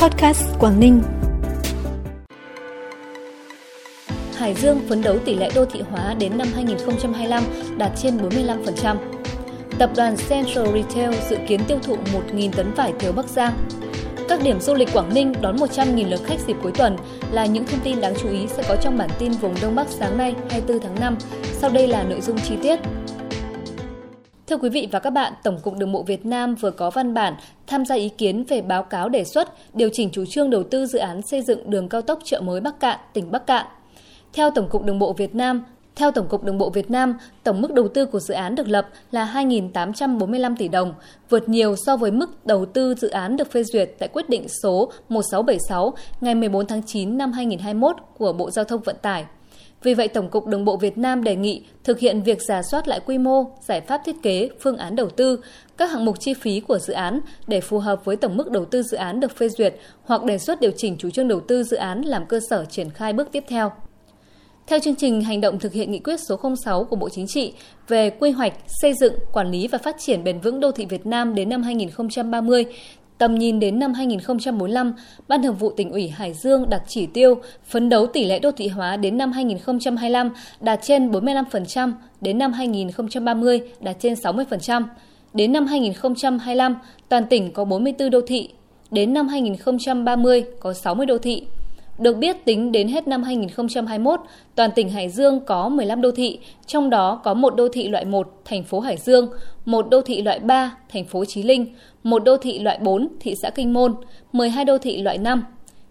Podcast Quảng Ninh. Hải Dương phấn đấu tỷ lệ đô thị hóa đến năm 2025 đạt trên 45%. Tập đoàn Central Retail dự kiến tiêu thụ 1.000 tấn vải thiều Bắc Giang. Các điểm du lịch Quảng Ninh đón 100.000 lượt khách dịp cuối tuần là những thông tin đáng chú ý sẽ có trong bản tin vùng Đông Bắc sáng nay 24 tháng 5. Sau đây là nội dung chi tiết. Thưa quý vị và các bạn, Tổng cục Đường bộ Việt Nam vừa có văn bản tham gia ý kiến về báo cáo đề xuất điều chỉnh chủ trương đầu tư dự án xây dựng đường cao tốc chợ mới Bắc Cạn, tỉnh Bắc Cạn. Theo Tổng cục Đường bộ Việt Nam, theo Tổng cục Đường bộ Việt Nam, tổng mức đầu tư của dự án được lập là 2.845 tỷ đồng, vượt nhiều so với mức đầu tư dự án được phê duyệt tại quyết định số 1676 ngày 14 tháng 9 năm 2021 của Bộ Giao thông Vận tải. Vì vậy, Tổng cục Đường bộ Việt Nam đề nghị thực hiện việc giả soát lại quy mô, giải pháp thiết kế, phương án đầu tư, các hạng mục chi phí của dự án để phù hợp với tổng mức đầu tư dự án được phê duyệt hoặc đề xuất điều chỉnh chủ trương đầu tư dự án làm cơ sở triển khai bước tiếp theo. Theo chương trình hành động thực hiện nghị quyết số 06 của Bộ Chính trị về quy hoạch, xây dựng, quản lý và phát triển bền vững đô thị Việt Nam đến năm 2030, tầm nhìn đến năm 2045, Ban Thường vụ tỉnh ủy Hải Dương đặt chỉ tiêu phấn đấu tỷ lệ đô thị hóa đến năm 2025 đạt trên 45%, đến năm 2030 đạt trên 60%. Đến năm 2025, toàn tỉnh có 44 đô thị, đến năm 2030 có 60 đô thị. Được biết, tính đến hết năm 2021, toàn tỉnh Hải Dương có 15 đô thị, trong đó có một đô thị loại 1, thành phố Hải Dương, một đô thị loại 3, thành phố Chí Linh, một đô thị loại 4, thị xã Kinh Môn, 12 đô thị loại 5.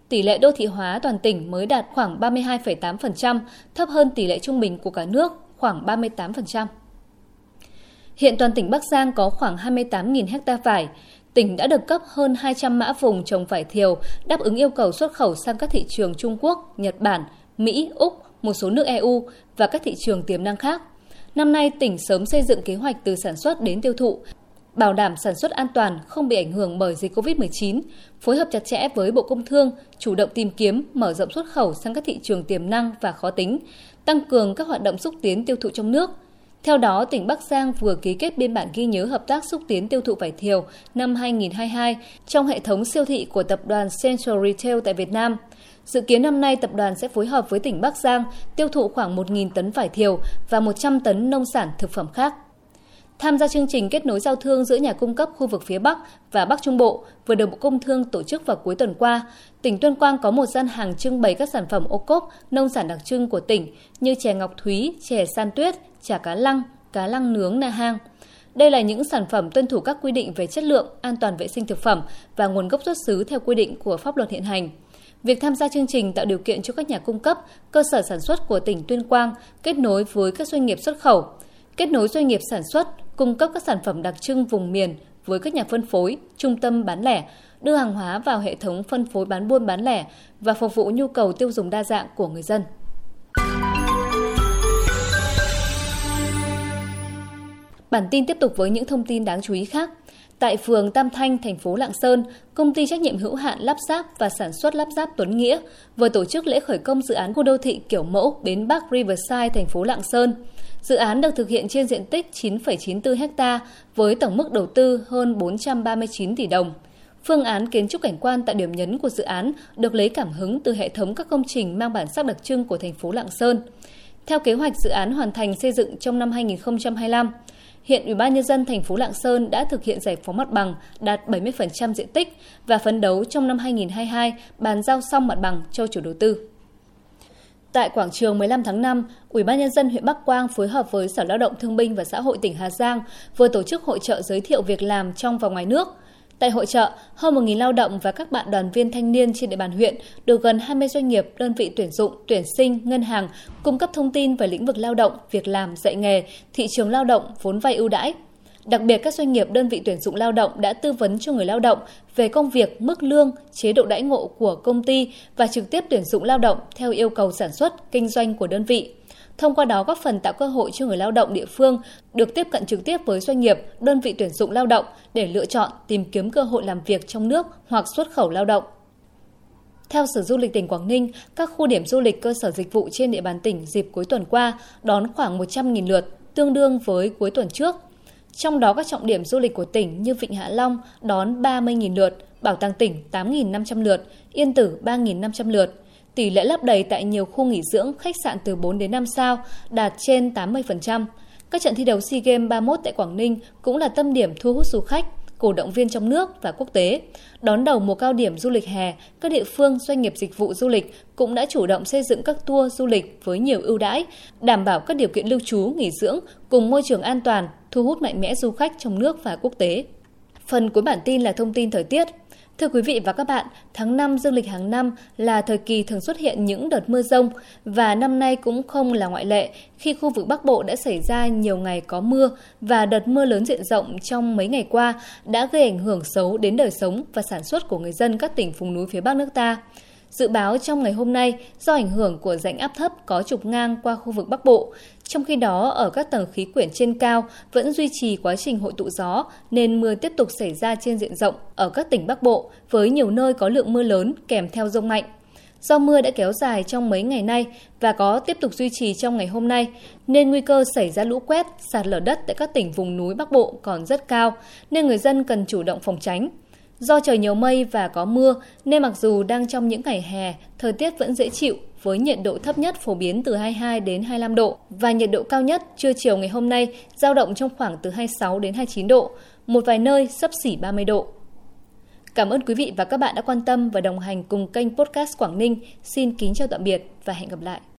Tỷ lệ đô thị hóa toàn tỉnh mới đạt khoảng 32,8%, thấp hơn tỷ lệ trung bình của cả nước khoảng 38%. Hiện toàn tỉnh Bắc Giang có khoảng 28.000 ha vải, tỉnh đã được cấp hơn 200 mã vùng trồng vải thiều đáp ứng yêu cầu xuất khẩu sang các thị trường Trung Quốc, Nhật Bản, Mỹ, Úc, một số nước EU và các thị trường tiềm năng khác. Năm nay, tỉnh sớm xây dựng kế hoạch từ sản xuất đến tiêu thụ, bảo đảm sản xuất an toàn, không bị ảnh hưởng bởi dịch COVID-19, phối hợp chặt chẽ với Bộ Công Thương, chủ động tìm kiếm, mở rộng xuất khẩu sang các thị trường tiềm năng và khó tính, tăng cường các hoạt động xúc tiến tiêu thụ trong nước – theo đó, tỉnh Bắc Giang vừa ký kết biên bản ghi nhớ hợp tác xúc tiến tiêu thụ vải thiều năm 2022 trong hệ thống siêu thị của tập đoàn Central Retail tại Việt Nam. Dự kiến năm nay tập đoàn sẽ phối hợp với tỉnh Bắc Giang tiêu thụ khoảng 1.000 tấn vải thiều và 100 tấn nông sản thực phẩm khác. Tham gia chương trình kết nối giao thương giữa nhà cung cấp khu vực phía Bắc và Bắc Trung Bộ vừa được Bộ Công Thương tổ chức vào cuối tuần qua, tỉnh Tuyên Quang có một gian hàng trưng bày các sản phẩm ô cốp, nông sản đặc trưng của tỉnh như chè ngọc thúy, chè san tuyết, chả cá lăng, cá lăng nướng Na Hang. Đây là những sản phẩm tuân thủ các quy định về chất lượng, an toàn vệ sinh thực phẩm và nguồn gốc xuất xứ theo quy định của pháp luật hiện hành. Việc tham gia chương trình tạo điều kiện cho các nhà cung cấp, cơ sở sản xuất của tỉnh Tuyên Quang kết nối với các doanh nghiệp xuất khẩu, kết nối doanh nghiệp sản xuất, cung cấp các sản phẩm đặc trưng vùng miền với các nhà phân phối, trung tâm bán lẻ, đưa hàng hóa vào hệ thống phân phối bán buôn bán lẻ và phục vụ nhu cầu tiêu dùng đa dạng của người dân. Bản tin tiếp tục với những thông tin đáng chú ý khác. Tại phường Tam Thanh, thành phố Lạng Sơn, công ty trách nhiệm hữu hạn lắp ráp và sản xuất lắp ráp Tuấn Nghĩa vừa tổ chức lễ khởi công dự án khu đô thị kiểu mẫu Bến Bắc Riverside, thành phố Lạng Sơn. Dự án được thực hiện trên diện tích 9,94 ha với tổng mức đầu tư hơn 439 tỷ đồng. Phương án kiến trúc cảnh quan tại điểm nhấn của dự án được lấy cảm hứng từ hệ thống các công trình mang bản sắc đặc trưng của thành phố Lạng Sơn. Theo kế hoạch dự án hoàn thành xây dựng trong năm 2025, Hiện Ủy ban nhân dân thành phố Lạng Sơn đã thực hiện giải phóng mặt bằng đạt 70% diện tích và phấn đấu trong năm 2022 bàn giao xong mặt bằng cho chủ đầu tư. Tại quảng trường 15 tháng 5, Ủy ban nhân dân huyện Bắc Quang phối hợp với Sở Lao động Thương binh và Xã hội tỉnh Hà Giang vừa tổ chức hội trợ giới thiệu việc làm trong và ngoài nước. Tại hội trợ, hơn 1.000 lao động và các bạn đoàn viên thanh niên trên địa bàn huyện được gần 20 doanh nghiệp, đơn vị tuyển dụng, tuyển sinh, ngân hàng cung cấp thông tin về lĩnh vực lao động, việc làm, dạy nghề, thị trường lao động, vốn vay ưu đãi. Đặc biệt các doanh nghiệp đơn vị tuyển dụng lao động đã tư vấn cho người lao động về công việc, mức lương, chế độ đãi ngộ của công ty và trực tiếp tuyển dụng lao động theo yêu cầu sản xuất, kinh doanh của đơn vị thông qua đó góp phần tạo cơ hội cho người lao động địa phương được tiếp cận trực tiếp với doanh nghiệp, đơn vị tuyển dụng lao động để lựa chọn tìm kiếm cơ hội làm việc trong nước hoặc xuất khẩu lao động. Theo Sở Du lịch tỉnh Quảng Ninh, các khu điểm du lịch cơ sở dịch vụ trên địa bàn tỉnh dịp cuối tuần qua đón khoảng 100.000 lượt, tương đương với cuối tuần trước. Trong đó các trọng điểm du lịch của tỉnh như Vịnh Hạ Long đón 30.000 lượt, Bảo tàng tỉnh 8.500 lượt, Yên Tử 3.500 lượt. Tỷ lệ lấp đầy tại nhiều khu nghỉ dưỡng, khách sạn từ 4 đến 5 sao đạt trên 80%. Các trận thi đấu SEA Games 31 tại Quảng Ninh cũng là tâm điểm thu hút du khách, cổ động viên trong nước và quốc tế. Đón đầu mùa cao điểm du lịch hè, các địa phương doanh nghiệp dịch vụ du lịch cũng đã chủ động xây dựng các tour du lịch với nhiều ưu đãi, đảm bảo các điều kiện lưu trú, nghỉ dưỡng cùng môi trường an toàn, thu hút mạnh mẽ du khách trong nước và quốc tế. Phần cuối bản tin là thông tin thời tiết. Thưa quý vị và các bạn, tháng 5 dương lịch hàng năm là thời kỳ thường xuất hiện những đợt mưa rông và năm nay cũng không là ngoại lệ khi khu vực Bắc Bộ đã xảy ra nhiều ngày có mưa và đợt mưa lớn diện rộng trong mấy ngày qua đã gây ảnh hưởng xấu đến đời sống và sản xuất của người dân các tỉnh vùng núi phía Bắc nước ta. Dự báo trong ngày hôm nay, do ảnh hưởng của rãnh áp thấp có trục ngang qua khu vực Bắc Bộ, trong khi đó ở các tầng khí quyển trên cao vẫn duy trì quá trình hội tụ gió nên mưa tiếp tục xảy ra trên diện rộng ở các tỉnh Bắc Bộ với nhiều nơi có lượng mưa lớn kèm theo rông mạnh. Do mưa đã kéo dài trong mấy ngày nay và có tiếp tục duy trì trong ngày hôm nay, nên nguy cơ xảy ra lũ quét, sạt lở đất tại các tỉnh vùng núi Bắc Bộ còn rất cao, nên người dân cần chủ động phòng tránh. Do trời nhiều mây và có mưa nên mặc dù đang trong những ngày hè, thời tiết vẫn dễ chịu với nhiệt độ thấp nhất phổ biến từ 22 đến 25 độ và nhiệt độ cao nhất trưa chiều ngày hôm nay giao động trong khoảng từ 26 đến 29 độ, một vài nơi sấp xỉ 30 độ. Cảm ơn quý vị và các bạn đã quan tâm và đồng hành cùng kênh podcast Quảng Ninh. Xin kính chào tạm biệt và hẹn gặp lại.